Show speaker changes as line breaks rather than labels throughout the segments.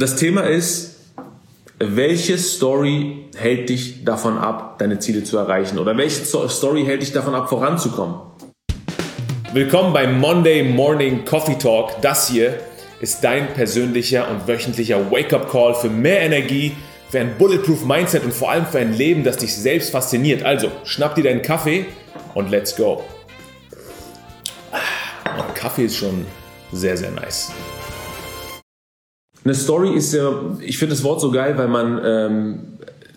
Das Thema ist, welche Story hält dich davon ab, deine Ziele zu erreichen? Oder welche Story hält dich davon ab, voranzukommen? Willkommen beim Monday Morning Coffee Talk. Das hier ist dein persönlicher und wöchentlicher Wake-up-Call für mehr Energie, für ein Bulletproof Mindset und vor allem für ein Leben, das dich selbst fasziniert. Also, schnapp dir deinen Kaffee und let's go. Und Kaffee ist schon sehr, sehr nice. Eine Story ist ja, ich finde das Wort so geil, weil man ähm,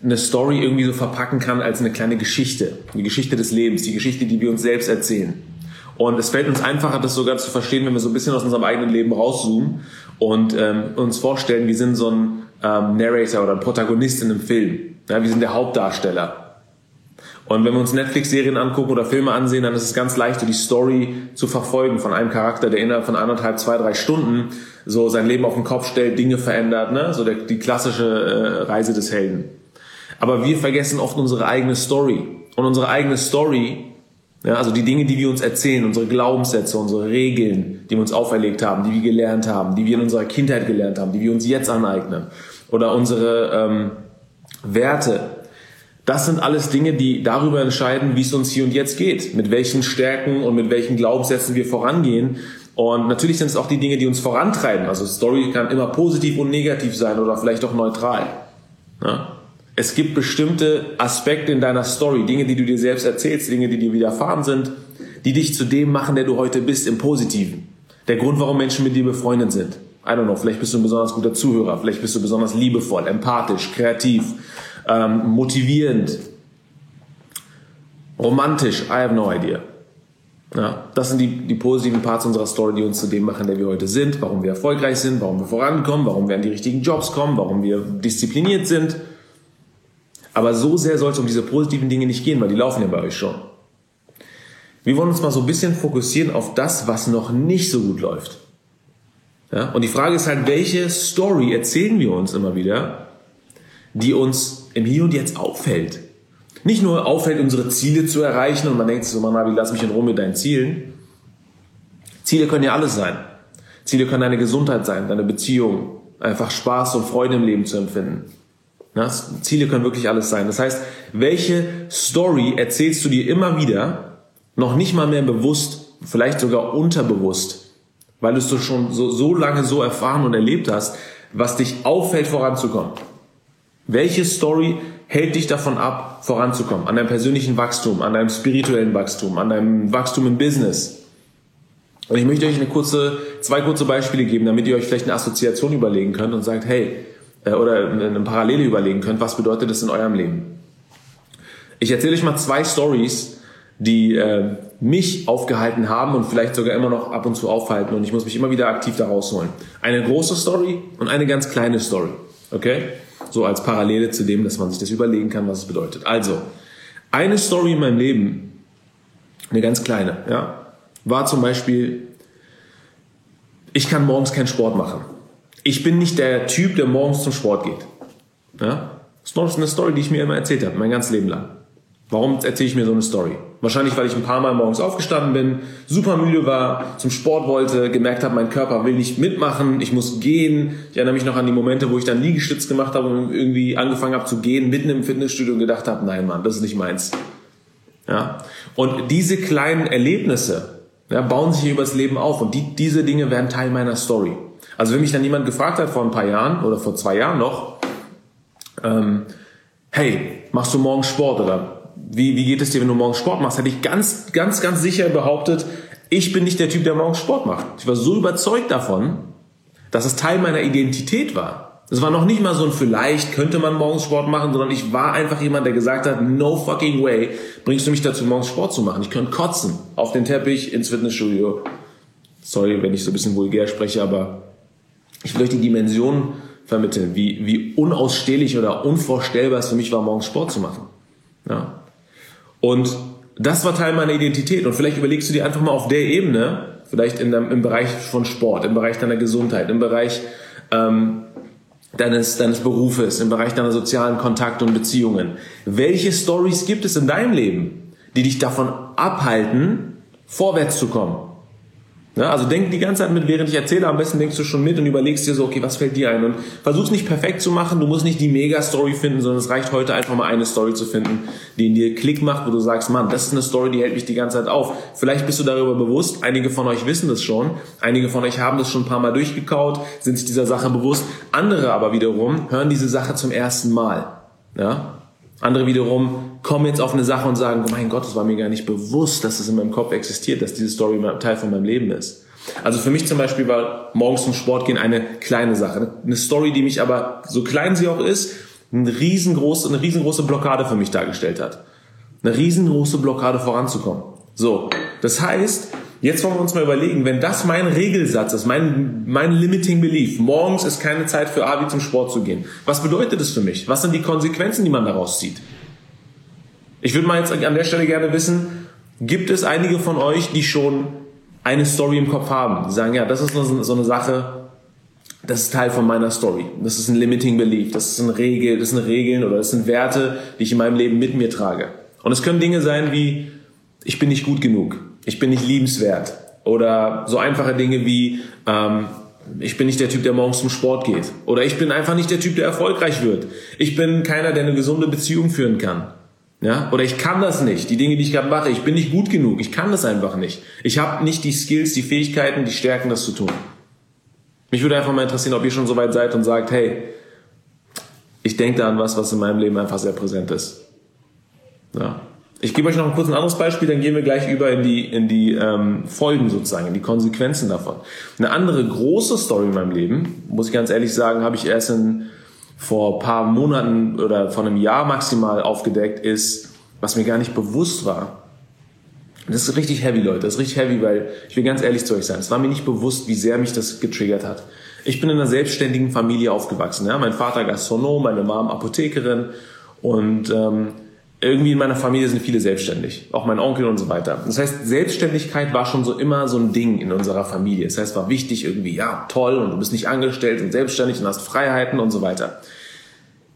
eine Story irgendwie so verpacken kann als eine kleine Geschichte. Die Geschichte des Lebens, die Geschichte, die wir uns selbst erzählen. Und es fällt uns einfacher, das sogar zu verstehen, wenn wir so ein bisschen aus unserem eigenen Leben rauszoomen und ähm, uns vorstellen, wir sind so ein ähm, Narrator oder ein Protagonist in einem Film. Ja, wir sind der Hauptdarsteller. Und wenn wir uns Netflix-Serien angucken oder Filme ansehen, dann ist es ganz leicht, die Story zu verfolgen von einem Charakter, der innerhalb von anderthalb, zwei, drei Stunden so sein Leben auf den Kopf stellt, Dinge verändert, ne? so der, die klassische äh, Reise des Helden. Aber wir vergessen oft unsere eigene Story. Und unsere eigene Story, ja, also die Dinge, die wir uns erzählen, unsere Glaubenssätze, unsere Regeln, die wir uns auferlegt haben, die wir gelernt haben, die wir in unserer Kindheit gelernt haben, die wir uns jetzt aneignen, oder unsere ähm, Werte, das sind alles Dinge, die darüber entscheiden, wie es uns hier und jetzt geht, mit welchen Stärken und mit welchen Glaubenssätzen wir vorangehen. Und natürlich sind es auch die Dinge, die uns vorantreiben. Also Story kann immer positiv und negativ sein oder vielleicht auch neutral. Ja? Es gibt bestimmte Aspekte in deiner Story, Dinge, die du dir selbst erzählst, Dinge, die dir widerfahren sind, die dich zu dem machen, der du heute bist, im Positiven. Der Grund, warum Menschen mit dir befreundet sind. I don't know, vielleicht bist du ein besonders guter Zuhörer, vielleicht bist du besonders liebevoll, empathisch, kreativ, ähm, motivierend, romantisch, I have no idea. Ja, das sind die, die positiven Parts unserer Story, die uns zu dem machen, der wir heute sind, warum wir erfolgreich sind, warum wir vorankommen, warum wir an die richtigen Jobs kommen, warum wir diszipliniert sind. Aber so sehr soll es um diese positiven Dinge nicht gehen, weil die laufen ja bei euch schon. Wir wollen uns mal so ein bisschen fokussieren auf das, was noch nicht so gut läuft. Ja? Und die Frage ist halt, welche Story erzählen wir uns immer wieder, die uns im Hier und Jetzt auffällt. Nicht nur auffällt, unsere Ziele zu erreichen und man denkt so, Mann, lass mich in Ruhe mit deinen Zielen. Ziele können ja alles sein. Ziele können deine Gesundheit sein, deine Beziehung, einfach Spaß und Freude im Leben zu empfinden. Ja, Ziele können wirklich alles sein. Das heißt, welche Story erzählst du dir immer wieder, noch nicht mal mehr bewusst, vielleicht sogar unterbewusst, weil du es schon so, so lange so erfahren und erlebt hast, was dich auffällt, voranzukommen. Welche Story hält dich davon ab, voranzukommen? An deinem persönlichen Wachstum, an deinem spirituellen Wachstum, an deinem Wachstum im Business? Und ich möchte euch eine kurze, zwei kurze Beispiele geben, damit ihr euch vielleicht eine Assoziation überlegen könnt und sagt, hey, äh, oder eine Parallele überlegen könnt, was bedeutet das in eurem Leben? Ich erzähle euch mal zwei Stories, die äh, mich aufgehalten haben und vielleicht sogar immer noch ab und zu aufhalten und ich muss mich immer wieder aktiv da rausholen. Eine große Story und eine ganz kleine Story. Okay? So als Parallele zu dem, dass man sich das überlegen kann, was es bedeutet. Also, eine Story in meinem Leben, eine ganz kleine, ja, war zum Beispiel, ich kann morgens keinen Sport machen. Ich bin nicht der Typ, der morgens zum Sport geht. Ja? Das ist eine Story, die ich mir immer erzählt habe, mein ganzes Leben lang. Warum erzähle ich mir so eine Story? Wahrscheinlich, weil ich ein paar Mal morgens aufgestanden bin, super müde war, zum Sport wollte, gemerkt habe, mein Körper will nicht mitmachen, ich muss gehen. Ich erinnere mich noch an die Momente, wo ich dann Liegestütz gemacht habe und irgendwie angefangen habe zu gehen, mitten im Fitnessstudio und gedacht habe, nein Mann, das ist nicht meins. Ja? Und diese kleinen Erlebnisse ja, bauen sich übers Leben auf und die, diese Dinge werden Teil meiner Story. Also wenn mich dann jemand gefragt hat vor ein paar Jahren oder vor zwei Jahren noch, ähm, hey, machst du morgen Sport oder wie, wie geht es dir, wenn du morgens Sport machst, hätte ich ganz, ganz, ganz sicher behauptet, ich bin nicht der Typ, der morgens Sport macht. Ich war so überzeugt davon, dass es Teil meiner Identität war. Es war noch nicht mal so ein vielleicht könnte man morgens Sport machen, sondern ich war einfach jemand, der gesagt hat, no fucking way, bringst du mich dazu, morgens Sport zu machen. Ich könnte kotzen auf den Teppich ins Fitnessstudio. Sorry, wenn ich so ein bisschen vulgär spreche, aber ich will euch die Dimension vermitteln, wie, wie unausstehlich oder unvorstellbar es für mich war, morgens Sport zu machen. Ja. Und das war Teil meiner Identität. Und vielleicht überlegst du dir einfach mal auf der Ebene, vielleicht in deinem, im Bereich von Sport, im Bereich deiner Gesundheit, im Bereich ähm, deines, deines Berufes, im Bereich deiner sozialen Kontakte und Beziehungen. Welche Stories gibt es in deinem Leben, die dich davon abhalten, vorwärts zu kommen? Ja, also denk die ganze Zeit mit, während ich erzähle, am besten denkst du schon mit und überlegst dir so, okay, was fällt dir ein? Und versuch's nicht perfekt zu machen, du musst nicht die Mega-Story finden, sondern es reicht heute einfach mal eine Story zu finden, die in dir Klick macht, wo du sagst, Mann, das ist eine Story, die hält mich die ganze Zeit auf. Vielleicht bist du darüber bewusst, einige von euch wissen das schon, einige von euch haben das schon ein paar Mal durchgekaut, sind sich dieser Sache bewusst, andere aber wiederum hören diese Sache zum ersten Mal. Ja? Andere wiederum kommen jetzt auf eine Sache und sagen, mein Gott, es war mir gar nicht bewusst, dass es in meinem Kopf existiert, dass diese Story Teil von meinem Leben ist. Also für mich zum Beispiel war morgens zum Sport gehen eine kleine Sache. Eine Story, die mich aber, so klein sie auch ist, eine riesengroße, eine riesengroße Blockade für mich dargestellt hat. Eine riesengroße Blockade voranzukommen. So. Das heißt, Jetzt wollen wir uns mal überlegen, wenn das mein Regelsatz ist, mein, mein limiting belief, morgens ist keine Zeit für Avi zum Sport zu gehen. Was bedeutet das für mich? Was sind die Konsequenzen, die man daraus zieht? Ich würde mal jetzt an der Stelle gerne wissen, gibt es einige von euch, die schon eine Story im Kopf haben? Die sagen, ja, das ist so eine Sache, das ist Teil von meiner Story. Das ist ein limiting belief, das ist eine Regel, das sind Regeln oder das sind Werte, die ich in meinem Leben mit mir trage. Und es können Dinge sein wie, ich bin nicht gut genug ich bin nicht liebenswert. Oder so einfache Dinge wie, ähm, ich bin nicht der Typ, der morgens zum Sport geht. Oder ich bin einfach nicht der Typ, der erfolgreich wird. Ich bin keiner, der eine gesunde Beziehung führen kann. Ja? Oder ich kann das nicht. Die Dinge, die ich gerade mache, ich bin nicht gut genug. Ich kann das einfach nicht. Ich habe nicht die Skills, die Fähigkeiten, die Stärken, das zu tun. Mich würde einfach mal interessieren, ob ihr schon so weit seid und sagt, hey, ich denke da an was, was in meinem Leben einfach sehr präsent ist. Ja. Ich gebe euch noch ein kurz ein anderes Beispiel, dann gehen wir gleich über in die, in die ähm, Folgen sozusagen, in die Konsequenzen davon. Eine andere große Story in meinem Leben, muss ich ganz ehrlich sagen, habe ich erst in, vor paar Monaten oder vor einem Jahr maximal aufgedeckt, ist, was mir gar nicht bewusst war. Das ist richtig heavy, Leute. Das ist richtig heavy, weil ich will ganz ehrlich zu euch sein. Es war mir nicht bewusst, wie sehr mich das getriggert hat. Ich bin in einer selbstständigen Familie aufgewachsen. Ja? Mein Vater Gastronom, meine Mom Apothekerin und ähm, irgendwie in meiner Familie sind viele selbstständig, auch mein Onkel und so weiter. Das heißt, Selbstständigkeit war schon so immer so ein Ding in unserer Familie. Das heißt, war wichtig irgendwie, ja, toll und du bist nicht angestellt und selbstständig und hast Freiheiten und so weiter.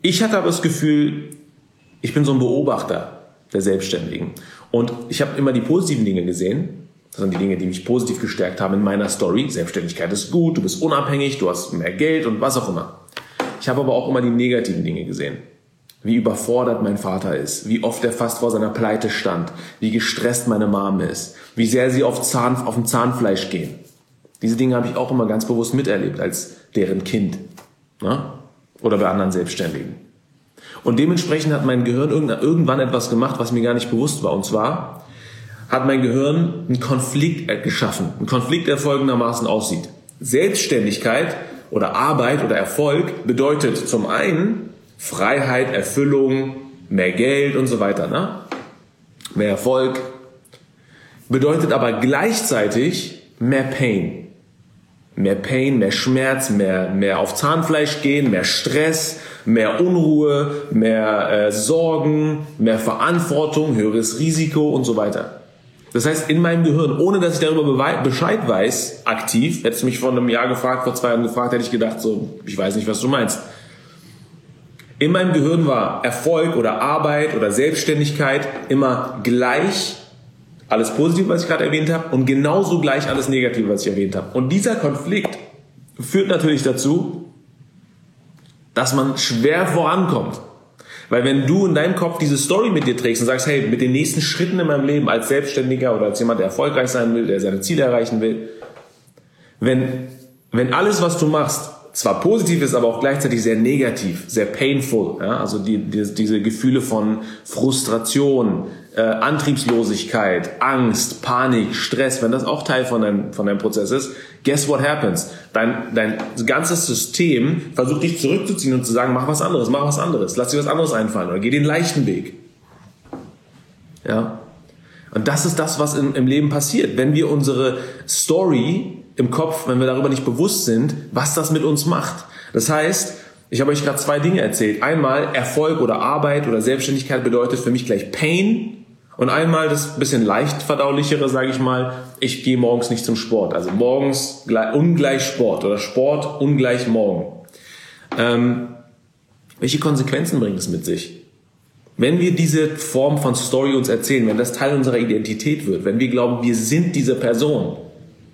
Ich hatte aber das Gefühl, ich bin so ein Beobachter der Selbstständigen und ich habe immer die positiven Dinge gesehen. Das sind die Dinge, die mich positiv gestärkt haben in meiner Story. Selbstständigkeit ist gut, du bist unabhängig, du hast mehr Geld und was auch immer. Ich habe aber auch immer die negativen Dinge gesehen wie überfordert mein Vater ist, wie oft er fast vor seiner Pleite stand, wie gestresst meine Mom ist, wie sehr sie auf, Zahn, auf dem Zahnfleisch gehen. Diese Dinge habe ich auch immer ganz bewusst miterlebt als deren Kind ne? oder bei anderen Selbstständigen. Und dementsprechend hat mein Gehirn irgendwann etwas gemacht, was mir gar nicht bewusst war. Und zwar hat mein Gehirn einen Konflikt geschaffen. Ein Konflikt, der folgendermaßen aussieht. Selbstständigkeit oder Arbeit oder Erfolg bedeutet zum einen, Freiheit, Erfüllung, mehr Geld und so weiter, ne? mehr Erfolg. Bedeutet aber gleichzeitig mehr Pain. Mehr Pain, mehr Schmerz, mehr, mehr auf Zahnfleisch gehen, mehr Stress, mehr Unruhe, mehr äh, Sorgen, mehr Verantwortung, höheres Risiko und so weiter. Das heißt, in meinem Gehirn, ohne dass ich darüber Bescheid weiß, aktiv, hättest du mich vor einem Jahr gefragt, vor zwei Jahren gefragt, hätte ich gedacht, so, ich weiß nicht, was du meinst. In meinem Gehirn war Erfolg oder Arbeit oder Selbstständigkeit immer gleich alles Positive, was ich gerade erwähnt habe, und genauso gleich alles Negative, was ich erwähnt habe. Und dieser Konflikt führt natürlich dazu, dass man schwer vorankommt. Weil wenn du in deinem Kopf diese Story mit dir trägst und sagst, hey, mit den nächsten Schritten in meinem Leben als Selbstständiger oder als jemand, der erfolgreich sein will, der seine Ziele erreichen will, wenn, wenn alles, was du machst, zwar positiv ist, aber auch gleichzeitig sehr negativ, sehr painful. Ja? Also die, die, diese Gefühle von Frustration, äh, Antriebslosigkeit, Angst, Panik, Stress, wenn das auch Teil von deinem, von deinem Prozess ist, guess what happens? Dein, dein ganzes System versucht dich zurückzuziehen und zu sagen, mach was anderes, mach was anderes, lass dir was anderes einfallen oder geh den leichten Weg. Ja? Und das ist das, was im, im Leben passiert. Wenn wir unsere Story im Kopf, wenn wir darüber nicht bewusst sind, was das mit uns macht. Das heißt, ich habe euch gerade zwei Dinge erzählt. Einmal Erfolg oder Arbeit oder Selbstständigkeit bedeutet für mich gleich Pain und einmal das bisschen leicht verdaulichere, sage ich mal, ich gehe morgens nicht zum Sport. Also morgens ungleich Sport oder Sport ungleich morgen. Ähm, welche Konsequenzen bringt es mit sich? Wenn wir diese Form von Story uns erzählen, wenn das Teil unserer Identität wird, wenn wir glauben, wir sind diese Person,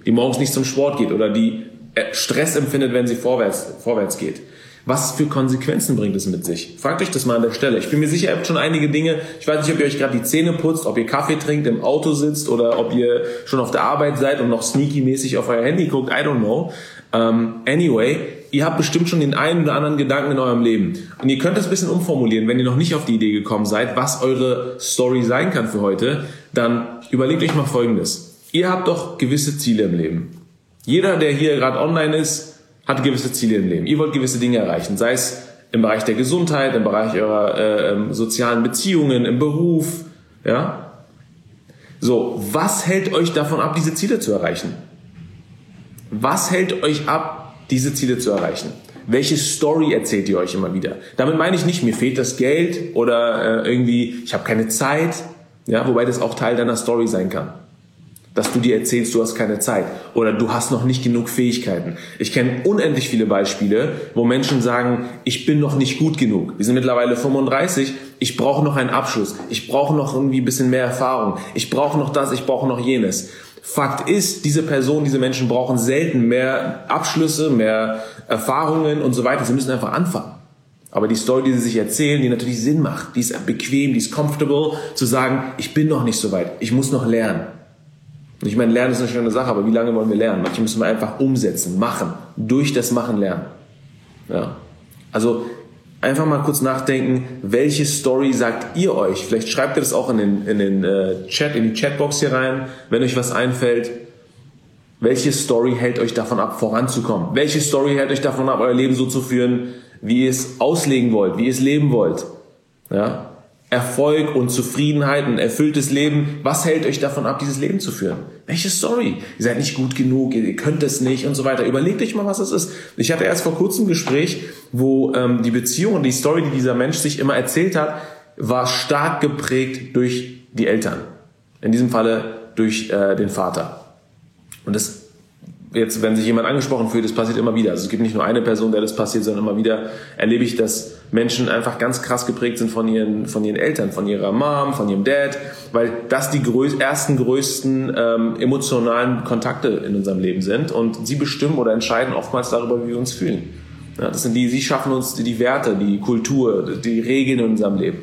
die morgens nicht zum Sport geht oder die äh, Stress empfindet, wenn sie vorwärts, vorwärts geht. Was für Konsequenzen bringt es mit sich? Fragt euch das mal an der Stelle. Ich bin mir sicher, ihr habt schon einige Dinge. Ich weiß nicht, ob ihr euch gerade die Zähne putzt, ob ihr Kaffee trinkt, im Auto sitzt oder ob ihr schon auf der Arbeit seid und noch sneaky-mäßig auf euer Handy guckt. I don't know. Um, anyway, ihr habt bestimmt schon den einen oder anderen Gedanken in eurem Leben. Und ihr könnt das ein bisschen umformulieren, wenn ihr noch nicht auf die Idee gekommen seid, was eure Story sein kann für heute. Dann überlegt euch mal Folgendes. Ihr habt doch gewisse Ziele im Leben. Jeder, der hier gerade online ist, hat gewisse Ziele im Leben. Ihr wollt gewisse Dinge erreichen, sei es im Bereich der Gesundheit, im Bereich eurer äh, ähm, sozialen Beziehungen, im Beruf, ja. So, was hält euch davon ab, diese Ziele zu erreichen? Was hält euch ab, diese Ziele zu erreichen? Welche Story erzählt ihr euch immer wieder? Damit meine ich nicht, mir fehlt das Geld oder äh, irgendwie, ich habe keine Zeit, ja, wobei das auch Teil deiner Story sein kann dass du dir erzählst, du hast keine Zeit oder du hast noch nicht genug Fähigkeiten. Ich kenne unendlich viele Beispiele, wo Menschen sagen, ich bin noch nicht gut genug. Wir sind mittlerweile 35, ich brauche noch einen Abschluss, ich brauche noch irgendwie ein bisschen mehr Erfahrung, ich brauche noch das, ich brauche noch jenes. Fakt ist, diese Personen, diese Menschen brauchen selten mehr Abschlüsse, mehr Erfahrungen und so weiter. Sie müssen einfach anfangen. Aber die Story, die sie sich erzählen, die natürlich Sinn macht, die ist bequem, die ist comfortable, zu sagen, ich bin noch nicht so weit, ich muss noch lernen. Und ich meine, Lernen ist eine schöne Sache, aber wie lange wollen wir lernen? Manche müssen wir einfach umsetzen, machen, durch das Machen lernen. Ja. Also einfach mal kurz nachdenken, welche Story sagt ihr euch? Vielleicht schreibt ihr das auch in den, in den äh, Chat, in die Chatbox hier rein, wenn euch was einfällt. Welche Story hält euch davon ab, voranzukommen? Welche Story hält euch davon ab, euer Leben so zu führen, wie ihr es auslegen wollt, wie ihr es leben wollt? Ja? Erfolg und Zufriedenheit und erfülltes Leben. Was hält euch davon ab, dieses Leben zu führen? Welche Story? Ihr seid nicht gut genug, ihr könnt es nicht und so weiter. Überlegt euch mal, was es ist. Ich hatte erst vor kurzem ein Gespräch, wo ähm, die Beziehung und die Story, die dieser Mensch sich immer erzählt hat, war stark geprägt durch die Eltern. In diesem Falle durch äh, den Vater. Und das jetzt, wenn sich jemand angesprochen fühlt, das passiert immer wieder. Also es gibt nicht nur eine Person, der das passiert, sondern immer wieder erlebe ich, dass Menschen einfach ganz krass geprägt sind von ihren, von ihren Eltern, von ihrer Mom, von ihrem Dad, weil das die größ ersten, größten ähm, emotionalen Kontakte in unserem Leben sind und sie bestimmen oder entscheiden oftmals darüber, wie wir uns fühlen. Ja, das sind die, sie schaffen uns die Werte, die Kultur, die Regeln in unserem Leben.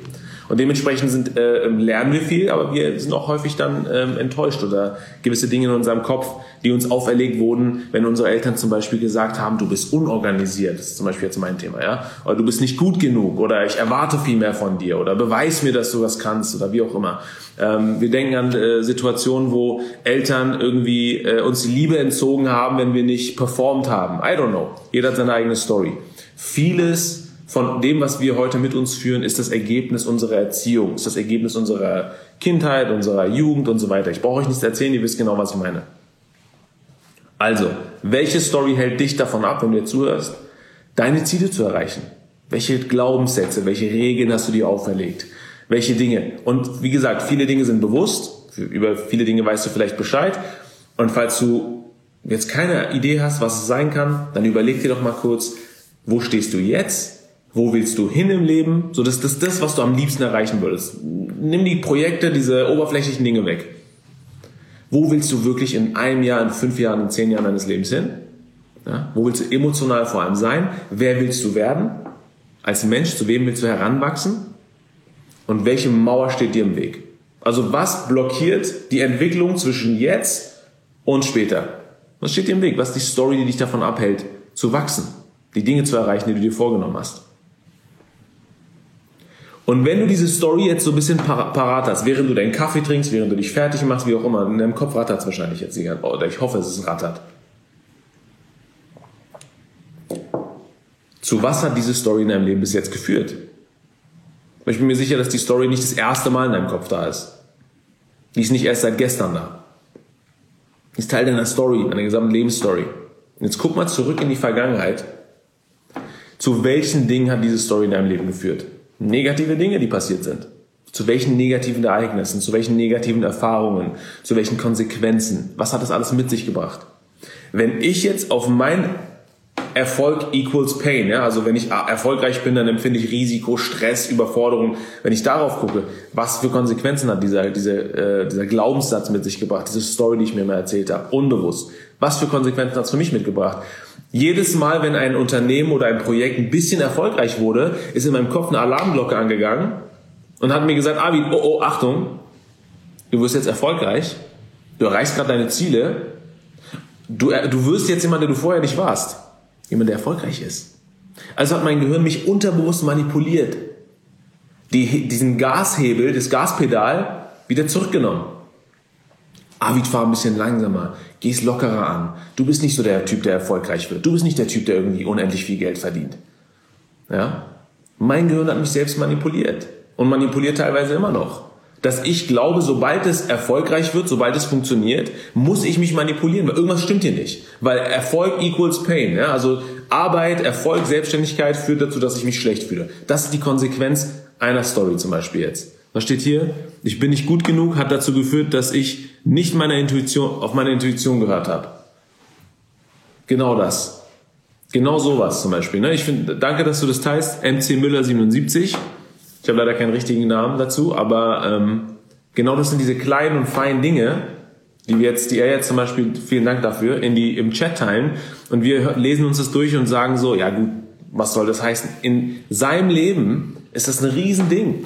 Und dementsprechend sind, äh, lernen wir viel, aber wir sind auch häufig dann ähm, enttäuscht oder gewisse Dinge in unserem Kopf, die uns auferlegt wurden, wenn unsere Eltern zum Beispiel gesagt haben, du bist unorganisiert, das ist zum Beispiel jetzt mein Thema, ja, oder du bist nicht gut genug oder ich erwarte viel mehr von dir oder beweis mir, dass du was kannst oder wie auch immer. Ähm, wir denken an äh, Situationen, wo Eltern irgendwie äh, uns die Liebe entzogen haben, wenn wir nicht performt haben. I don't know. Jeder hat seine eigene Story. Vieles von dem, was wir heute mit uns führen, ist das Ergebnis unserer Erziehung, ist das Ergebnis unserer Kindheit, unserer Jugend und so weiter. Ich brauche euch nichts erzählen, ihr wisst genau, was ich meine. Also, welche Story hält dich davon ab, wenn du jetzt zuhörst, deine Ziele zu erreichen? Welche Glaubenssätze, welche Regeln hast du dir auferlegt? Welche Dinge? Und wie gesagt, viele Dinge sind bewusst, über viele Dinge weißt du vielleicht Bescheid. Und falls du jetzt keine Idee hast, was es sein kann, dann überleg dir doch mal kurz, wo stehst du jetzt wo willst du hin im Leben? So, das, ist das, was du am liebsten erreichen würdest. Nimm die Projekte, diese oberflächlichen Dinge weg. Wo willst du wirklich in einem Jahr, in fünf Jahren, in zehn Jahren deines Lebens hin? Ja? Wo willst du emotional vor allem sein? Wer willst du werden? Als Mensch, zu wem willst du heranwachsen? Und welche Mauer steht dir im Weg? Also was blockiert die Entwicklung zwischen jetzt und später? Was steht dir im Weg? Was ist die Story, die dich davon abhält, zu wachsen? Die Dinge zu erreichen, die du dir vorgenommen hast? Und wenn du diese Story jetzt so ein bisschen parat hast, während du deinen Kaffee trinkst, während du dich fertig machst, wie auch immer, in deinem Kopf rattert es wahrscheinlich jetzt ganze Oder ich hoffe, es ist rattert. Zu was hat diese Story in deinem Leben bis jetzt geführt? Ich bin mir sicher, dass die Story nicht das erste Mal in deinem Kopf da ist. Die ist nicht erst seit gestern da. Die ist Teil deiner Story, deiner gesamten Lebensstory. Und jetzt guck mal zurück in die Vergangenheit. Zu welchen Dingen hat diese Story in deinem Leben geführt? Negative Dinge, die passiert sind. Zu welchen negativen Ereignissen, zu welchen negativen Erfahrungen, zu welchen Konsequenzen. Was hat das alles mit sich gebracht? Wenn ich jetzt auf mein Erfolg equals Pain, ja, also wenn ich erfolgreich bin, dann empfinde ich Risiko, Stress, Überforderung. Wenn ich darauf gucke, was für Konsequenzen hat dieser, dieser, äh, dieser Glaubenssatz mit sich gebracht, diese Story, die ich mir mal erzählt habe, unbewusst. Was für Konsequenzen hat es für mich mitgebracht? Jedes Mal, wenn ein Unternehmen oder ein Projekt ein bisschen erfolgreich wurde, ist in meinem Kopf eine Alarmglocke angegangen und hat mir gesagt, Avi, oh, oh, Achtung, du wirst jetzt erfolgreich, du erreichst gerade deine Ziele, du, äh, du wirst jetzt jemand, der du vorher nicht warst. Jemand, der erfolgreich ist. Also hat mein Gehirn mich unterbewusst manipuliert. Die, diesen Gashebel, das Gaspedal wieder zurückgenommen. Avid, fahr ein bisschen langsamer, geh's lockerer an. Du bist nicht so der Typ, der erfolgreich wird. Du bist nicht der Typ, der irgendwie unendlich viel Geld verdient. Ja? Mein Gehirn hat mich selbst manipuliert und manipuliert teilweise immer noch. Dass ich glaube, sobald es erfolgreich wird, sobald es funktioniert, muss ich mich manipulieren, weil irgendwas stimmt hier nicht. Weil Erfolg equals Pain. Ja? Also Arbeit, Erfolg, Selbstständigkeit führt dazu, dass ich mich schlecht fühle. Das ist die Konsequenz einer Story zum Beispiel jetzt. Was steht hier? Ich bin nicht gut genug, hat dazu geführt, dass ich nicht meiner Intuition, auf meine Intuition gehört habe. Genau das. Genau sowas zum Beispiel. Ne? Ich finde, danke, dass du das teilst. MC Müller 77. Ich habe leider keinen richtigen Namen dazu, aber ähm, genau das sind diese kleinen und feinen Dinge, die wir jetzt, die er jetzt zum Beispiel, vielen Dank dafür, in die im Chat teilen und wir lesen uns das durch und sagen so, ja gut, was soll das heißen? In seinem Leben ist das ein Riesending.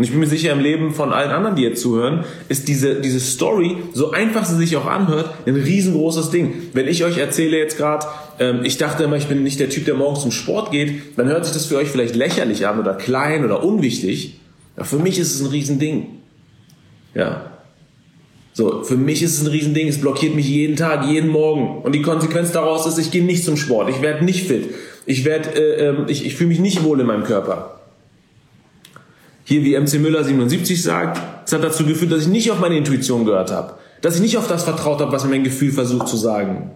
Und ich bin mir sicher, im Leben von allen anderen, die jetzt zuhören, ist diese, diese Story, so einfach sie sich auch anhört, ein riesengroßes Ding. Wenn ich euch erzähle jetzt gerade, ähm, ich dachte immer, ich bin nicht der Typ, der morgens zum Sport geht, dann hört sich das für euch vielleicht lächerlich an oder klein oder unwichtig. Ja, für mich ist es ein Riesending. Ja. So, für mich ist es ein Riesending, es blockiert mich jeden Tag, jeden Morgen. Und die Konsequenz daraus ist, ich gehe nicht zum Sport, ich werde nicht fit, ich, werd, äh, ähm, ich, ich fühle mich nicht wohl in meinem Körper. Hier, wie MC Müller 77 sagt, es hat dazu geführt, dass ich nicht auf meine Intuition gehört habe. Dass ich nicht auf das vertraut habe, was mein Gefühl versucht zu sagen.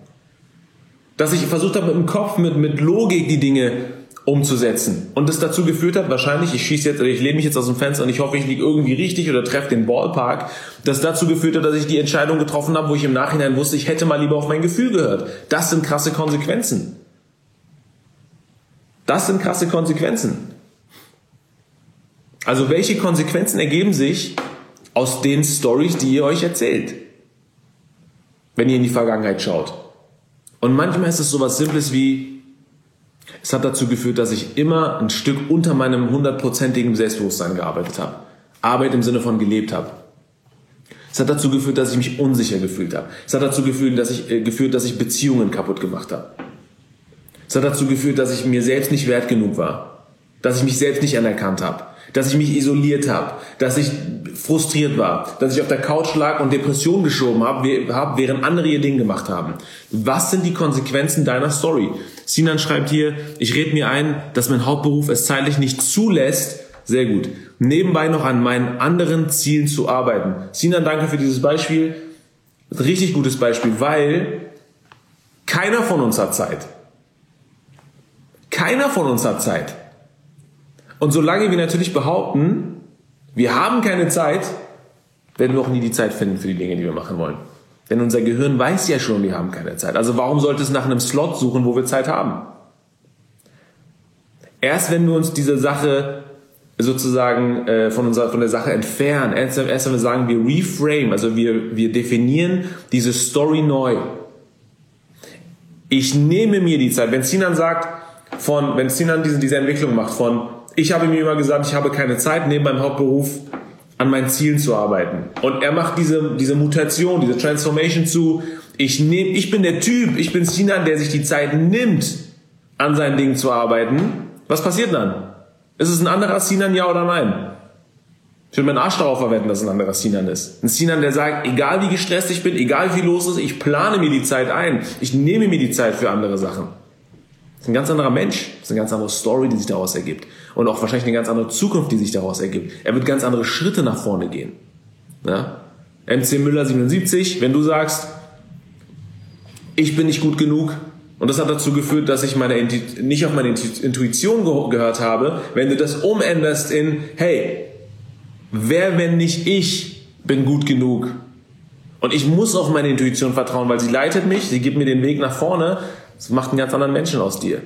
Dass ich versucht habe, mit dem Kopf, mit, mit Logik die Dinge umzusetzen. Und das dazu geführt hat, wahrscheinlich, ich schieße jetzt, ich lehne mich jetzt aus dem Fenster und ich hoffe, ich liege irgendwie richtig oder treffe den Ballpark, das dazu geführt hat, dass ich die Entscheidung getroffen habe, wo ich im Nachhinein wusste, ich hätte mal lieber auf mein Gefühl gehört. Das sind krasse Konsequenzen. Das sind krasse Konsequenzen. Also welche Konsequenzen ergeben sich aus den Stories, die ihr euch erzählt, wenn ihr in die Vergangenheit schaut? Und manchmal ist es so was Simples wie, es hat dazu geführt, dass ich immer ein Stück unter meinem hundertprozentigen Selbstbewusstsein gearbeitet habe. Arbeit im Sinne von gelebt habe. Es hat dazu geführt, dass ich mich unsicher gefühlt habe. Es hat dazu geführt, dass ich, äh, geführt, dass ich Beziehungen kaputt gemacht habe. Es hat dazu geführt, dass ich mir selbst nicht wert genug war. Dass ich mich selbst nicht anerkannt habe dass ich mich isoliert habe, dass ich frustriert war, dass ich auf der Couch lag und Depression geschoben habe, während andere ihr Ding gemacht haben. Was sind die Konsequenzen deiner Story? Sinan schreibt hier, ich rede mir ein, dass mein Hauptberuf es zeitlich nicht zulässt, sehr gut, nebenbei noch an meinen anderen Zielen zu arbeiten. Sinan, danke für dieses Beispiel. Richtig gutes Beispiel, weil keiner von uns hat Zeit. Keiner von uns hat Zeit. Und solange wir natürlich behaupten, wir haben keine Zeit, werden wir auch nie die Zeit finden für die Dinge, die wir machen wollen. Denn unser Gehirn weiß ja schon, wir haben keine Zeit. Also warum sollte es nach einem Slot suchen, wo wir Zeit haben? Erst wenn wir uns diese Sache sozusagen äh, von, unserer, von der Sache entfernen, erst, erst wenn wir sagen, wir reframe, also wir, wir definieren diese Story neu. Ich nehme mir die Zeit. Wenn Sinan sagt, von, wenn Sinan diese, diese Entwicklung macht von ich habe mir immer gesagt, ich habe keine Zeit, neben meinem Hauptberuf an meinen Zielen zu arbeiten. Und er macht diese, diese Mutation, diese Transformation zu, ich nehme, ich bin der Typ, ich bin Sinan, der sich die Zeit nimmt, an seinen Dingen zu arbeiten. Was passiert dann? Ist es ein anderer Sinan, ja oder nein? Ich würde meinen Arsch darauf verwenden, dass es ein anderer Sinan ist. Ein Sinan, der sagt, egal wie gestresst ich bin, egal wie los ist, ich plane mir die Zeit ein. Ich nehme mir die Zeit für andere Sachen. Ist ein ganz anderer Mensch. Ist eine ganz andere Story, die sich daraus ergibt. Und auch wahrscheinlich eine ganz andere Zukunft, die sich daraus ergibt. Er wird ganz andere Schritte nach vorne gehen. Ja? MC Müller 77, wenn du sagst, ich bin nicht gut genug, und das hat dazu geführt, dass ich meine, nicht auf meine Intuition gehört habe. Wenn du das umänderst in, hey, wer, wenn nicht ich, bin gut genug? Und ich muss auf meine Intuition vertrauen, weil sie leitet mich, sie gibt mir den Weg nach vorne, es macht einen ganz anderen Menschen aus dir.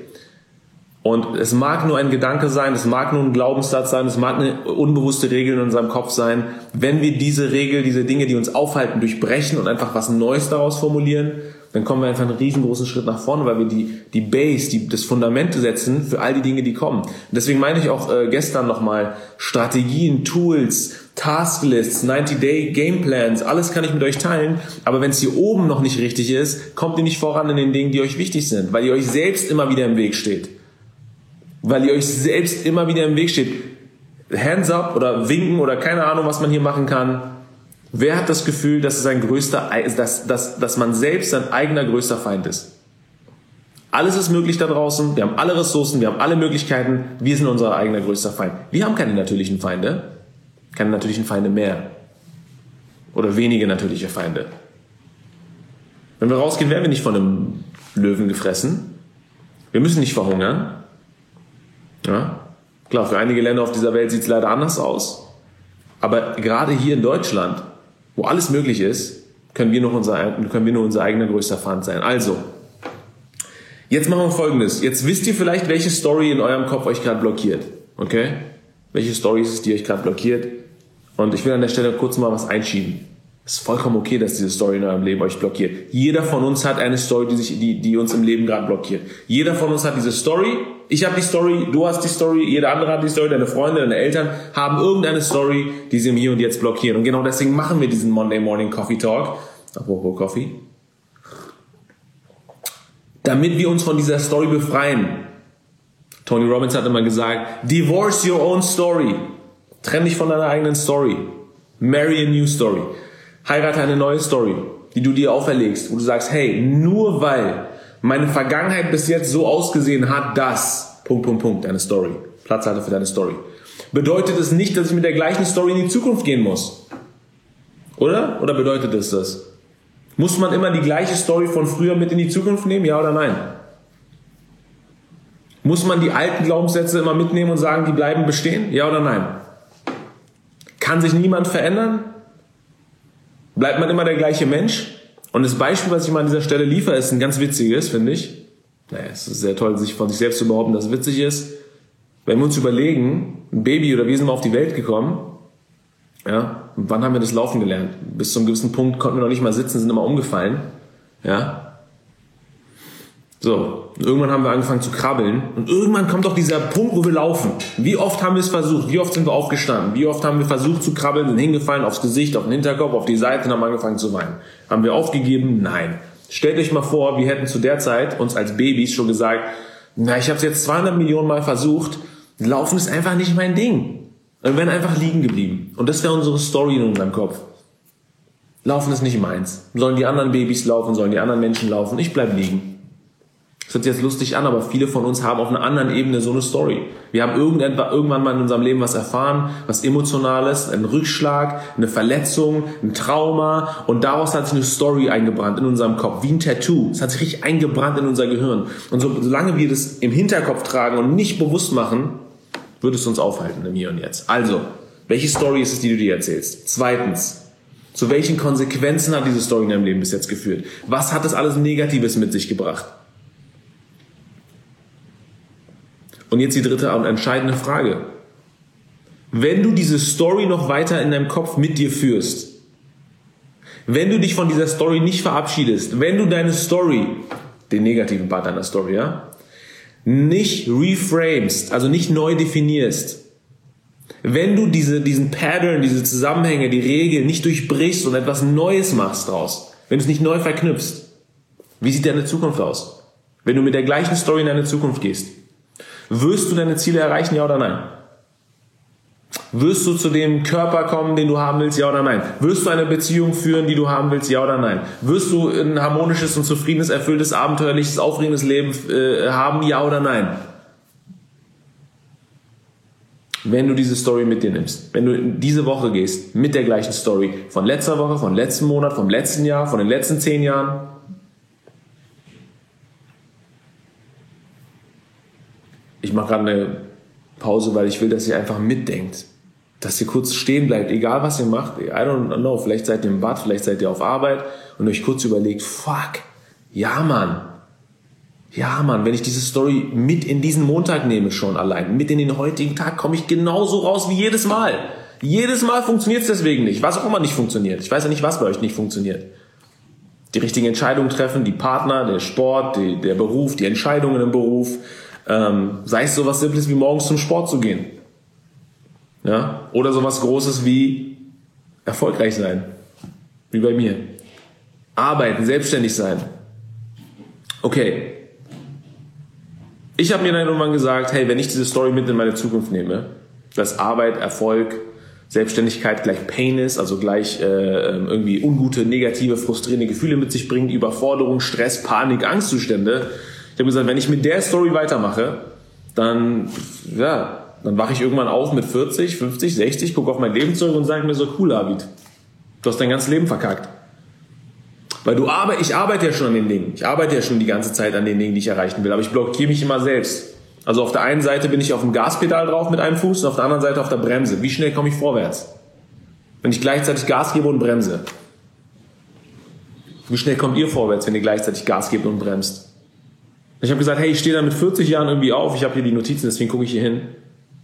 Und es mag nur ein Gedanke sein, es mag nur ein Glaubenssatz sein, es mag eine unbewusste Regel in unserem Kopf sein. Wenn wir diese Regel, diese Dinge, die uns aufhalten, durchbrechen und einfach was Neues daraus formulieren, dann kommen wir einfach einen riesengroßen Schritt nach vorne, weil wir die, die Base, die, das Fundament setzen für all die Dinge, die kommen. Und deswegen meine ich auch äh, gestern nochmal Strategien, Tools, Tasklists, 90-Day Gameplans, alles kann ich mit euch teilen, aber wenn es hier oben noch nicht richtig ist, kommt ihr nicht voran in den Dingen, die euch wichtig sind, weil ihr euch selbst immer wieder im Weg steht. Weil ihr euch selbst immer wieder im Weg steht. Hands up oder winken oder keine Ahnung, was man hier machen kann. Wer hat das Gefühl, dass, es ein größter, dass, dass, dass man selbst sein eigener größter Feind ist? Alles ist möglich da draußen, wir haben alle Ressourcen, wir haben alle Möglichkeiten, wir sind unser eigener größter Feind. Wir haben keine natürlichen Feinde, keine natürlichen Feinde mehr. Oder wenige natürliche Feinde. Wenn wir rausgehen, werden wir nicht von einem Löwen gefressen. Wir müssen nicht verhungern. Ja? Klar, für einige Länder auf dieser Welt sieht es leider anders aus. Aber gerade hier in Deutschland wo alles möglich ist, können wir, noch unser, können wir nur unser eigener größter Feind sein. Also, jetzt machen wir folgendes. Jetzt wisst ihr vielleicht, welche Story in eurem Kopf euch gerade blockiert. Okay? Welche Story ist es, die euch gerade blockiert? Und ich will an der Stelle kurz mal was einschieben. Es ist vollkommen okay, dass diese Story in eurem Leben euch blockiert. Jeder von uns hat eine Story, die, sich, die, die uns im Leben gerade blockiert. Jeder von uns hat diese Story. Ich habe die Story, du hast die Story, jeder andere hat die Story, deine Freunde, deine Eltern haben irgendeine Story, die sie im Hier und Jetzt blockieren. Und genau deswegen machen wir diesen Monday Morning Coffee Talk. Apropos Coffee. Damit wir uns von dieser Story befreien. Tony Robbins hat immer gesagt, divorce your own story. Trenn dich von deiner eigenen Story. Marry a new story. Heirate eine neue Story, die du dir auferlegst, wo du sagst, hey, nur weil meine Vergangenheit bis jetzt so ausgesehen hat, dass, Punkt, Punkt, Punkt, deine Story, Platz hatte für deine Story, bedeutet es nicht, dass ich mit der gleichen Story in die Zukunft gehen muss. Oder? Oder bedeutet es das? Muss man immer die gleiche Story von früher mit in die Zukunft nehmen, ja oder nein? Muss man die alten Glaubenssätze immer mitnehmen und sagen, die bleiben bestehen, ja oder nein? Kann sich niemand verändern? Bleibt man immer der gleiche Mensch? Und das Beispiel, was ich mal an dieser Stelle liefere, ist ein ganz witziges, finde ich. Naja, es ist sehr toll, sich von sich selbst zu behaupten, dass es witzig ist. Wenn wir uns überlegen, ein Baby oder wir sind mal auf die Welt gekommen, ja, wann haben wir das Laufen gelernt? Bis zu einem gewissen Punkt konnten wir noch nicht mal sitzen, sind immer umgefallen, ja. So, irgendwann haben wir angefangen zu krabbeln und irgendwann kommt doch dieser Punkt, wo wir laufen. Wie oft haben wir es versucht? Wie oft sind wir aufgestanden? Wie oft haben wir versucht zu krabbeln, sind hingefallen aufs Gesicht, auf den Hinterkopf, auf die Seite und haben angefangen zu weinen? Haben wir aufgegeben? Nein. Stellt euch mal vor, wir hätten zu der Zeit uns als Babys schon gesagt, na, ich habe es jetzt 200 Millionen Mal versucht, Laufen ist einfach nicht mein Ding. Und wir wären einfach liegen geblieben. Und das wäre unsere Story in unserem Kopf. Laufen ist nicht meins. Sollen die anderen Babys laufen, sollen die anderen Menschen laufen, ich bleib liegen. Das hört sich jetzt lustig an, aber viele von uns haben auf einer anderen Ebene so eine Story. Wir haben irgendwann mal in unserem Leben was erfahren, was Emotionales, ein Rückschlag, eine Verletzung, ein Trauma und daraus hat sich eine Story eingebrannt in unserem Kopf, wie ein Tattoo. Es hat sich richtig eingebrannt in unser Gehirn. Und so, solange wir das im Hinterkopf tragen und nicht bewusst machen, wird es uns aufhalten im Hier und Jetzt. Also, welche Story ist es, die du dir erzählst? Zweitens, zu welchen Konsequenzen hat diese Story in deinem Leben bis jetzt geführt? Was hat das alles Negatives mit sich gebracht? Und jetzt die dritte und entscheidende Frage. Wenn du diese Story noch weiter in deinem Kopf mit dir führst, wenn du dich von dieser Story nicht verabschiedest, wenn du deine Story, den negativen Part deiner Story, ja, nicht reframest, also nicht neu definierst, wenn du diese, diesen Pattern, diese Zusammenhänge, die Regeln nicht durchbrichst und etwas Neues machst draus, wenn du es nicht neu verknüpfst, wie sieht deine Zukunft aus? Wenn du mit der gleichen Story in deine Zukunft gehst. Wirst du deine Ziele erreichen, ja oder nein? Wirst du zu dem Körper kommen, den du haben willst, ja oder nein? Wirst du eine Beziehung führen, die du haben willst, ja oder nein? Wirst du ein harmonisches und zufriedenes, erfülltes, abenteuerliches, aufregendes Leben äh, haben, ja oder nein? Wenn du diese Story mit dir nimmst, wenn du in diese Woche gehst mit der gleichen Story von letzter Woche, von letzten Monat, vom letzten Jahr, von den letzten zehn Jahren, ich mache gerade eine Pause, weil ich will, dass ihr einfach mitdenkt. Dass ihr kurz stehen bleibt, egal was ihr macht. I don't know, vielleicht seid ihr im Bad, vielleicht seid ihr auf Arbeit und euch kurz überlegt, fuck, ja Mann, ja Mann, wenn ich diese Story mit in diesen Montag nehme schon allein, mit in den heutigen Tag, komme ich genauso raus wie jedes Mal. Jedes Mal funktioniert es deswegen nicht, was auch immer nicht funktioniert. Ich weiß ja nicht, was bei euch nicht funktioniert. Die richtigen Entscheidungen treffen, die Partner, der Sport, die, der Beruf, die Entscheidungen im Beruf. Ähm, sei es sowas Simples wie morgens zum Sport zu gehen. Ja? Oder sowas Großes wie erfolgreich sein. Wie bei mir. Arbeiten, selbstständig sein. Okay. Ich habe mir dann irgendwann gesagt, hey, wenn ich diese Story mit in meine Zukunft nehme, dass Arbeit, Erfolg, Selbstständigkeit gleich Pain ist, also gleich äh, irgendwie ungute, negative, frustrierende Gefühle mit sich bringt, Überforderung, Stress, Panik, Angstzustände. Ich habe gesagt, wenn ich mit der Story weitermache, dann, ja, dann wache ich irgendwann auf mit 40, 50, 60, gucke auf mein Leben zurück und sage mir so, cool, David, du hast dein ganzes Leben verkackt. Weil du arbeitest, ich arbeite ja schon an den Dingen. Ich arbeite ja schon die ganze Zeit an den Dingen, die ich erreichen will. Aber ich blockiere mich immer selbst. Also auf der einen Seite bin ich auf dem Gaspedal drauf mit einem Fuß und auf der anderen Seite auf der Bremse. Wie schnell komme ich vorwärts? Wenn ich gleichzeitig Gas gebe und bremse. Wie schnell kommt ihr vorwärts, wenn ihr gleichzeitig Gas gebt und bremst? Ich habe gesagt, hey, ich stehe da mit 40 Jahren irgendwie auf, ich habe hier die Notizen, deswegen gucke ich hier hin.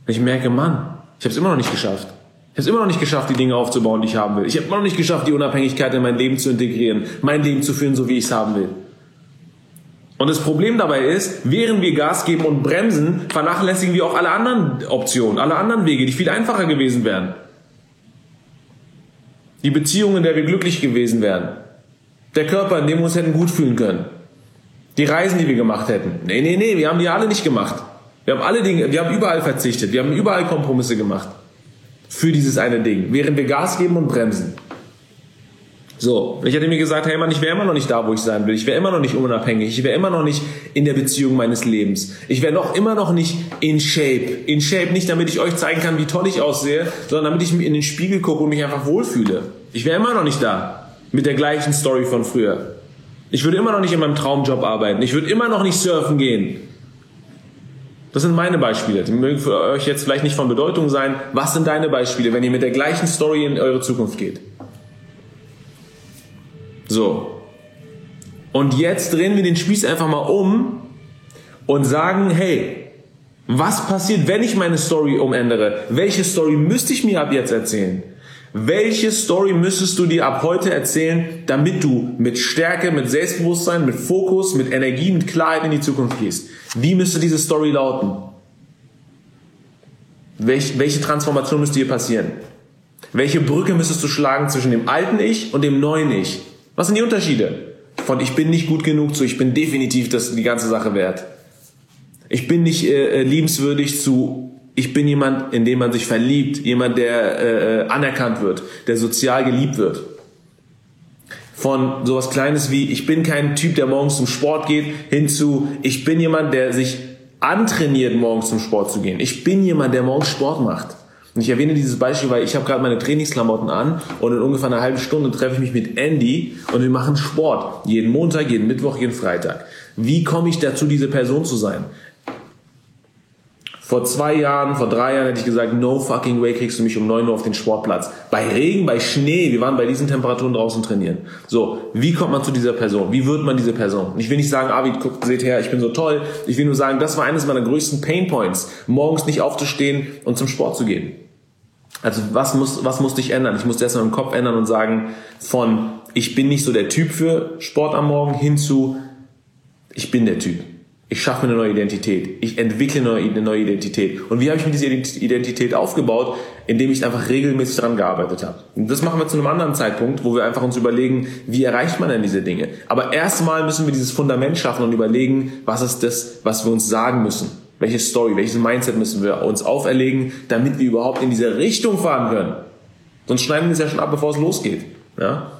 Und ich merke, Mann, ich habe es immer noch nicht geschafft. Ich habe es immer noch nicht geschafft, die Dinge aufzubauen, die ich haben will. Ich habe immer noch nicht geschafft, die Unabhängigkeit in mein Leben zu integrieren, mein Leben zu führen, so wie ich es haben will. Und das Problem dabei ist, während wir Gas geben und bremsen, vernachlässigen wir auch alle anderen Optionen, alle anderen Wege, die viel einfacher gewesen wären. Die Beziehungen, in der wir glücklich gewesen wären. Der Körper, in dem wir uns hätten gut fühlen können. Die Reisen, die wir gemacht hätten. Nee, nee, nee, wir haben die alle nicht gemacht. Wir haben alle Dinge, wir haben überall verzichtet. Wir haben überall Kompromisse gemacht. Für dieses eine Ding. Während wir Gas geben und bremsen. So, ich hätte mir gesagt, hey Mann, ich wäre immer noch nicht da, wo ich sein will. Ich wäre immer noch nicht unabhängig. Ich wäre immer noch nicht in der Beziehung meines Lebens. Ich wäre noch immer noch nicht in Shape. In Shape nicht, damit ich euch zeigen kann, wie toll ich aussehe, sondern damit ich in den Spiegel gucke und mich einfach wohlfühle. Ich wäre immer noch nicht da. Mit der gleichen Story von früher. Ich würde immer noch nicht in meinem Traumjob arbeiten. Ich würde immer noch nicht surfen gehen. Das sind meine Beispiele. Die mögen für euch jetzt vielleicht nicht von Bedeutung sein. Was sind deine Beispiele, wenn ihr mit der gleichen Story in eure Zukunft geht? So. Und jetzt drehen wir den Spieß einfach mal um und sagen, hey, was passiert, wenn ich meine Story umändere? Welche Story müsste ich mir ab jetzt erzählen? Welche Story müsstest du dir ab heute erzählen, damit du mit Stärke, mit Selbstbewusstsein, mit Fokus, mit Energie, mit Klarheit in die Zukunft gehst? Wie müsste diese Story lauten? Welch, welche Transformation müsste hier passieren? Welche Brücke müsstest du schlagen zwischen dem alten Ich und dem neuen Ich? Was sind die Unterschiede? Von ich bin nicht gut genug zu ich bin definitiv das die ganze Sache wert. Ich bin nicht äh, äh, liebenswürdig zu ich bin jemand, in dem man sich verliebt, jemand, der äh, äh, anerkannt wird, der sozial geliebt wird. Von sowas Kleines wie ich bin kein Typ, der morgens zum Sport geht, hin zu ich bin jemand, der sich antrainiert, morgens zum Sport zu gehen. Ich bin jemand, der morgens Sport macht. Und ich erwähne dieses Beispiel, weil ich habe gerade meine Trainingsklamotten an und in ungefähr einer halben Stunde treffe ich mich mit Andy und wir machen Sport. Jeden Montag, jeden Mittwoch, jeden Freitag. Wie komme ich dazu, diese Person zu sein? Vor zwei Jahren, vor drei Jahren hätte ich gesagt, no fucking way kriegst du mich um neun Uhr auf den Sportplatz. Bei Regen, bei Schnee, wir waren bei diesen Temperaturen draußen trainieren. So, wie kommt man zu dieser Person? Wie wird man diese Person? Ich will nicht sagen, Avid, guck, seht her, ich bin so toll. Ich will nur sagen, das war eines meiner größten Painpoints, morgens nicht aufzustehen und zum Sport zu gehen. Also was muss, was musste ich ändern? Ich musste erstmal im Kopf ändern und sagen, von ich bin nicht so der Typ für Sport am Morgen hin zu ich bin der Typ. Ich schaffe mir eine neue Identität. Ich entwickle eine neue Identität. Und wie habe ich mir diese Identität aufgebaut? Indem ich einfach regelmäßig daran gearbeitet habe. Und das machen wir zu einem anderen Zeitpunkt, wo wir einfach uns überlegen, wie erreicht man denn diese Dinge? Aber erstmal müssen wir dieses Fundament schaffen und überlegen, was ist das, was wir uns sagen müssen? Welche Story, welches Mindset müssen wir uns auferlegen, damit wir überhaupt in diese Richtung fahren können? Sonst schneiden wir es ja schon ab, bevor es losgeht. Ja?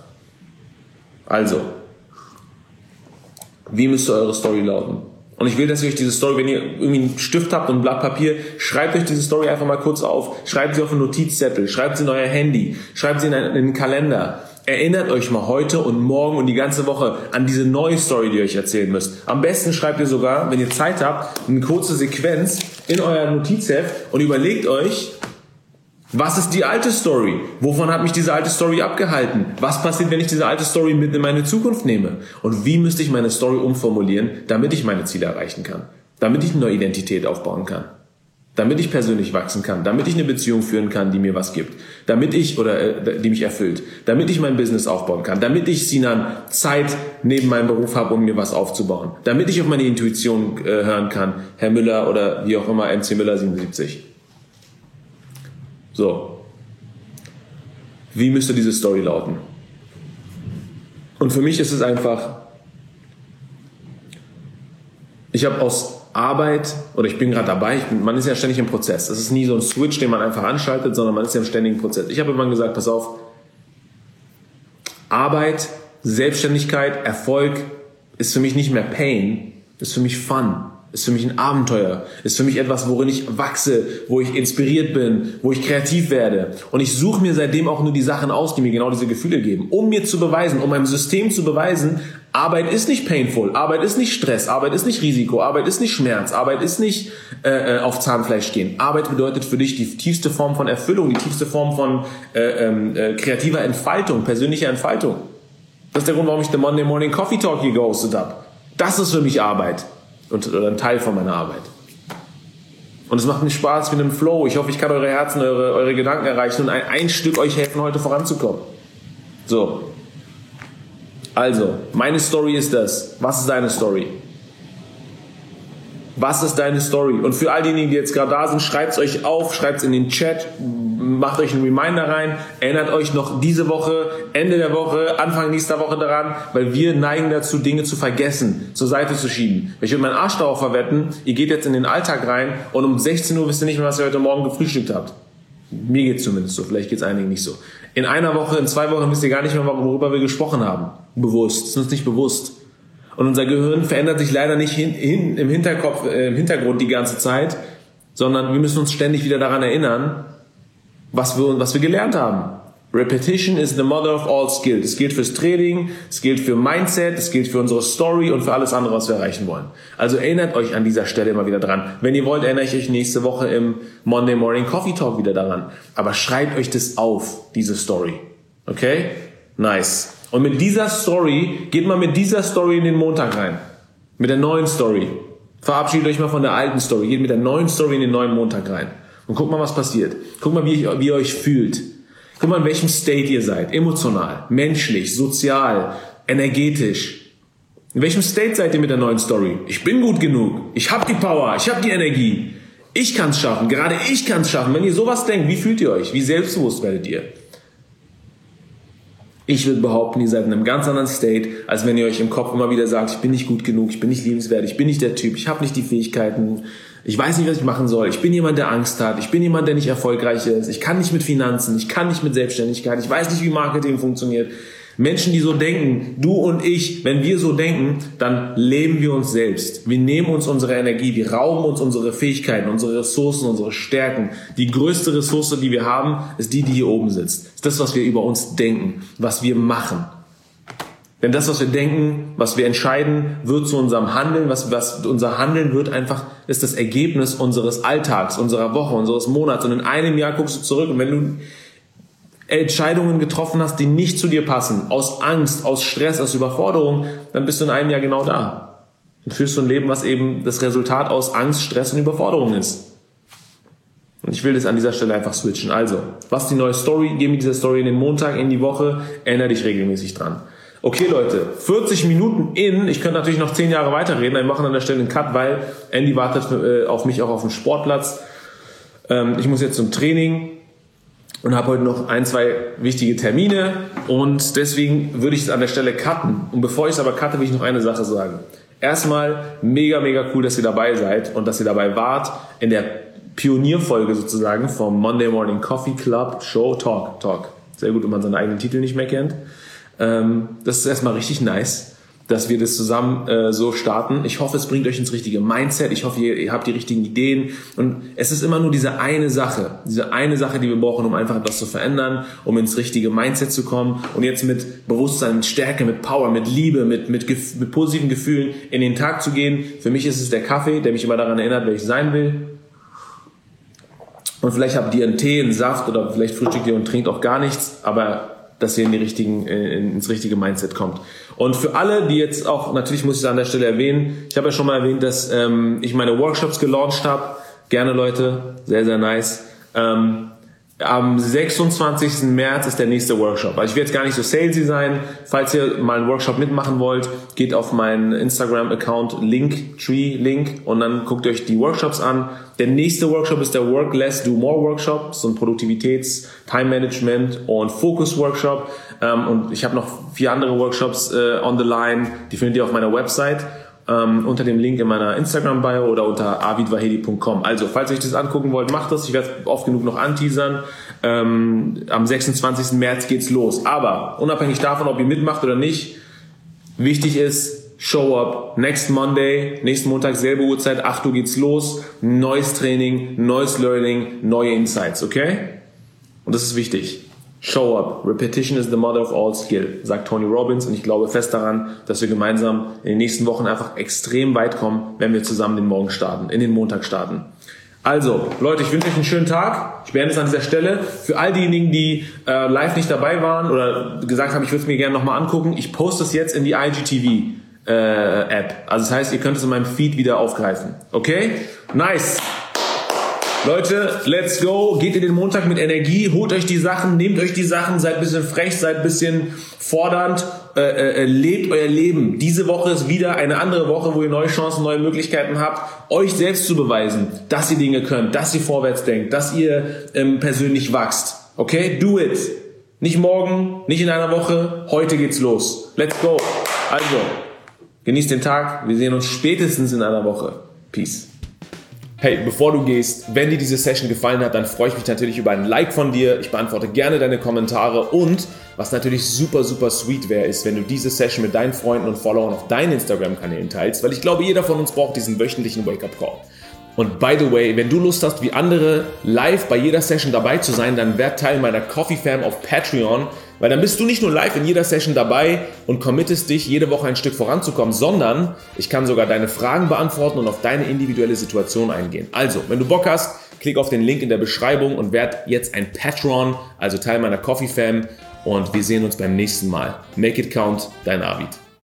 Also, wie müsste eure Story lauten? Und ich will, dass ihr euch diese Story, wenn ihr irgendwie einen Stift habt und ein Blatt Papier, schreibt euch diese Story einfach mal kurz auf. Schreibt sie auf einen Notizzettel, schreibt sie in euer Handy, schreibt sie in einen, in einen Kalender. Erinnert euch mal heute und morgen und die ganze Woche an diese neue Story, die ihr euch erzählen müsst. Am besten schreibt ihr sogar, wenn ihr Zeit habt, eine kurze Sequenz in euer Notizheft und überlegt euch, was ist die alte Story? Wovon hat mich diese alte Story abgehalten? Was passiert, wenn ich diese alte Story mit in meine Zukunft nehme? Und wie müsste ich meine Story umformulieren, damit ich meine Ziele erreichen kann? Damit ich eine neue Identität aufbauen kann? damit ich persönlich wachsen kann, damit ich eine Beziehung führen kann, die mir was gibt, damit ich oder äh, die mich erfüllt, damit ich mein Business aufbauen kann, damit ich Sinan Zeit neben meinem Beruf habe, um mir was aufzubauen, damit ich auf meine Intuition äh, hören kann, Herr Müller oder wie auch immer MC Müller 77. So. Wie müsste diese Story lauten? Und für mich ist es einfach, ich habe aus Arbeit, oder ich bin gerade dabei, bin, man ist ja ständig im Prozess. Das ist nie so ein Switch, den man einfach anschaltet, sondern man ist ja im ständigen Prozess. Ich habe immer gesagt, pass auf, Arbeit, Selbstständigkeit, Erfolg ist für mich nicht mehr Pain, ist für mich Fun ist für mich ein Abenteuer, ist für mich etwas, worin ich wachse, wo ich inspiriert bin, wo ich kreativ werde. Und ich suche mir seitdem auch nur die Sachen aus, die mir genau diese Gefühle geben, um mir zu beweisen, um meinem System zu beweisen, Arbeit ist nicht painful, Arbeit ist nicht Stress, Arbeit ist nicht Risiko, Arbeit ist nicht Schmerz, Arbeit ist nicht äh, äh auf Zahnfleisch gehen. Arbeit bedeutet für dich die tiefste Form von Erfüllung, die tiefste Form von äh, ähm, äh, kreativer Entfaltung, persönlicher Entfaltung. Das ist der Grund, warum ich The Monday Morning Coffee Talk hier gehostet habe. Das ist für mich Arbeit und, oder ein Teil von meiner Arbeit. Und es macht mir Spaß wie einem Flow. Ich hoffe, ich kann eure Herzen, eure, eure Gedanken erreichen und ein, ein Stück euch helfen, heute voranzukommen. So. Also, meine Story ist das. Was ist deine Story? Was ist deine Story? Und für all diejenigen, die jetzt gerade da sind, schreibt es euch auf, schreibt es in den Chat, macht euch einen Reminder rein, erinnert euch noch diese Woche, Ende der Woche, Anfang nächster Woche daran, weil wir neigen dazu, Dinge zu vergessen, zur Seite zu schieben. Ich würde meinen Arsch darauf verwetten, ihr geht jetzt in den Alltag rein und um 16 Uhr wisst ihr nicht mehr, was ihr heute Morgen gefrühstückt habt. Mir geht's zumindest so, vielleicht geht's einigen nicht so. In einer Woche, in zwei Wochen wisst ihr gar nicht mehr, worüber wir gesprochen haben. Bewusst. ist uns nicht bewusst. Und unser Gehirn verändert sich leider nicht hin, hin, im Hinterkopf, äh, im Hintergrund die ganze Zeit, sondern wir müssen uns ständig wieder daran erinnern, was wir, was wir gelernt haben. Repetition is the mother of all skills. Es gilt fürs Training, es gilt für Mindset, es gilt für unsere Story und für alles andere, was wir erreichen wollen. Also erinnert euch an dieser Stelle immer wieder dran. Wenn ihr wollt, erinnere ich euch nächste Woche im Monday Morning Coffee Talk wieder daran. Aber schreibt euch das auf, diese Story. Okay? Nice. Und mit dieser Story, geht mal mit dieser Story in den Montag rein. Mit der neuen Story. Verabschiedet euch mal von der alten Story. Geht mit der neuen Story in den neuen Montag rein. Und guckt mal, was passiert. Guckt mal, wie, ich, wie ihr euch fühlt. Guckt mal, in welchem State ihr seid. Emotional, menschlich, sozial, energetisch. In welchem State seid ihr mit der neuen Story? Ich bin gut genug. Ich habe die Power. Ich habe die Energie. Ich kann es schaffen. Gerade ich kann es schaffen. Wenn ihr sowas denkt, wie fühlt ihr euch? Wie selbstbewusst werdet ihr? Ich würde behaupten, ihr seid in einem ganz anderen State, als wenn ihr euch im Kopf immer wieder sagt, ich bin nicht gut genug, ich bin nicht liebenswert, ich bin nicht der Typ, ich habe nicht die Fähigkeiten, ich weiß nicht, was ich machen soll, ich bin jemand, der Angst hat, ich bin jemand, der nicht erfolgreich ist, ich kann nicht mit Finanzen, ich kann nicht mit Selbstständigkeit, ich weiß nicht, wie Marketing funktioniert. Menschen, die so denken, du und ich, wenn wir so denken, dann leben wir uns selbst. Wir nehmen uns unsere Energie, wir rauben uns unsere Fähigkeiten, unsere Ressourcen, unsere Stärken. Die größte Ressource, die wir haben, ist die, die hier oben sitzt. Ist das, was wir über uns denken, was wir machen. Denn das, was wir denken, was wir entscheiden, wird zu unserem Handeln. Was, was unser Handeln wird einfach, ist das Ergebnis unseres Alltags, unserer Woche, unseres Monats. Und in einem Jahr guckst du zurück und wenn du Entscheidungen getroffen hast, die nicht zu dir passen, aus Angst, aus Stress, aus Überforderung, dann bist du in einem Jahr genau da. Und führst du ein Leben, was eben das Resultat aus Angst, Stress und Überforderung ist. Und ich will das an dieser Stelle einfach switchen. Also, was die neue Story? Geh mit dieser Story in den Montag, in die Woche, erinnere dich regelmäßig dran. Okay, Leute, 40 Minuten in. Ich könnte natürlich noch 10 Jahre weiterreden. Wir machen an der Stelle einen Cut, weil Andy wartet äh, auf mich auch auf dem Sportplatz. Ähm, ich muss jetzt zum Training und habe heute noch ein, zwei wichtige Termine und deswegen würde ich es an der Stelle cutten. Und bevor ich es aber cutte, will ich noch eine Sache sagen. Erstmal mega, mega cool, dass ihr dabei seid und dass ihr dabei wart in der Pionierfolge sozusagen vom Monday Morning Coffee Club Show Talk. Talk. Sehr gut, wenn man seinen eigenen Titel nicht mehr kennt. Ähm, das ist erstmal richtig nice dass wir das zusammen äh, so starten. Ich hoffe, es bringt euch ins richtige Mindset. Ich hoffe, ihr, ihr habt die richtigen Ideen. Und es ist immer nur diese eine Sache, diese eine Sache, die wir brauchen, um einfach etwas zu verändern, um ins richtige Mindset zu kommen und jetzt mit Bewusstsein, mit Stärke, mit Power, mit Liebe, mit, mit, mit positiven Gefühlen in den Tag zu gehen. Für mich ist es der Kaffee, der mich immer daran erinnert, wer ich sein will. Und vielleicht habt ihr einen Tee, einen Saft oder vielleicht frühstückt ihr und trinkt auch gar nichts, aber dass ihr in die richtigen, äh, ins richtige Mindset kommt. Und für alle, die jetzt auch, natürlich muss ich es an der Stelle erwähnen, ich habe ja schon mal erwähnt, dass ähm, ich meine Workshops gelauncht habe. Gerne Leute, sehr, sehr nice. Ähm, am 26. März ist der nächste Workshop. Also ich will jetzt gar nicht so salesy sein. Falls ihr mal einen Workshop mitmachen wollt, geht auf meinen Instagram-Account Linktree-Link und dann guckt euch die Workshops an. Der nächste Workshop ist der Work Less, Do More Workshop. So ein Produktivitäts-, Time-Management und Focus-Workshop. Ähm, und ich habe noch vier andere Workshops äh, on the line. Die findet ihr auf meiner Website ähm, unter dem Link in meiner Instagram-Bio oder unter avidvahedi.com. Also, falls ihr euch das angucken wollt, macht das. Ich werde oft genug noch anteasern. Ähm, am 26. März geht's los. Aber unabhängig davon, ob ihr mitmacht oder nicht, wichtig ist, Show up. Next Monday, nächsten Montag, selbe Uhrzeit, 8 Uhr geht's los. Neues Training, neues Learning, neue Insights, okay? Und das ist wichtig. Show up. Repetition is the mother of all skill, sagt Tony Robbins. Und ich glaube fest daran, dass wir gemeinsam in den nächsten Wochen einfach extrem weit kommen, wenn wir zusammen den Morgen starten, in den Montag starten. Also, Leute, ich wünsche euch einen schönen Tag. Ich beende es an dieser Stelle. Für all diejenigen, die äh, live nicht dabei waren oder gesagt haben, ich würde es mir gerne nochmal angucken, ich poste es jetzt in die IGTV äh, App. Also das heißt, ihr könnt es in meinem Feed wieder aufgreifen. Okay? Nice. Leute, let's go. Geht in den Montag mit Energie, holt euch die Sachen, nehmt euch die Sachen, seid ein bisschen frech, seid ein bisschen fordernd, äh, äh, äh, lebt euer Leben. Diese Woche ist wieder eine andere Woche, wo ihr neue Chancen, neue Möglichkeiten habt, euch selbst zu beweisen, dass ihr Dinge könnt, dass ihr vorwärts denkt, dass ihr ähm, persönlich wachst. Okay? Do it. Nicht morgen, nicht in einer Woche, heute geht's los. Let's go. Also, genießt den Tag. Wir sehen uns spätestens in einer Woche. Peace. Hey, bevor du gehst, wenn dir diese Session gefallen hat, dann freue ich mich natürlich über ein Like von dir. Ich beantworte gerne deine Kommentare und was natürlich super, super sweet wäre, ist, wenn du diese Session mit deinen Freunden und Followern auf deinen Instagram-Kanälen teilst, weil ich glaube, jeder von uns braucht diesen wöchentlichen Wake-up-Call. Und by the way, wenn du Lust hast, wie andere live bei jeder Session dabei zu sein, dann werd Teil meiner Coffee Fam auf Patreon. Weil dann bist du nicht nur live in jeder Session dabei und committest dich, jede Woche ein Stück voranzukommen, sondern ich kann sogar deine Fragen beantworten und auf deine individuelle Situation eingehen. Also, wenn du Bock hast, klick auf den Link in der Beschreibung und werd jetzt ein Patron, also Teil meiner Coffee Fam. Und wir sehen uns beim nächsten Mal. Make it count, dein Arvid.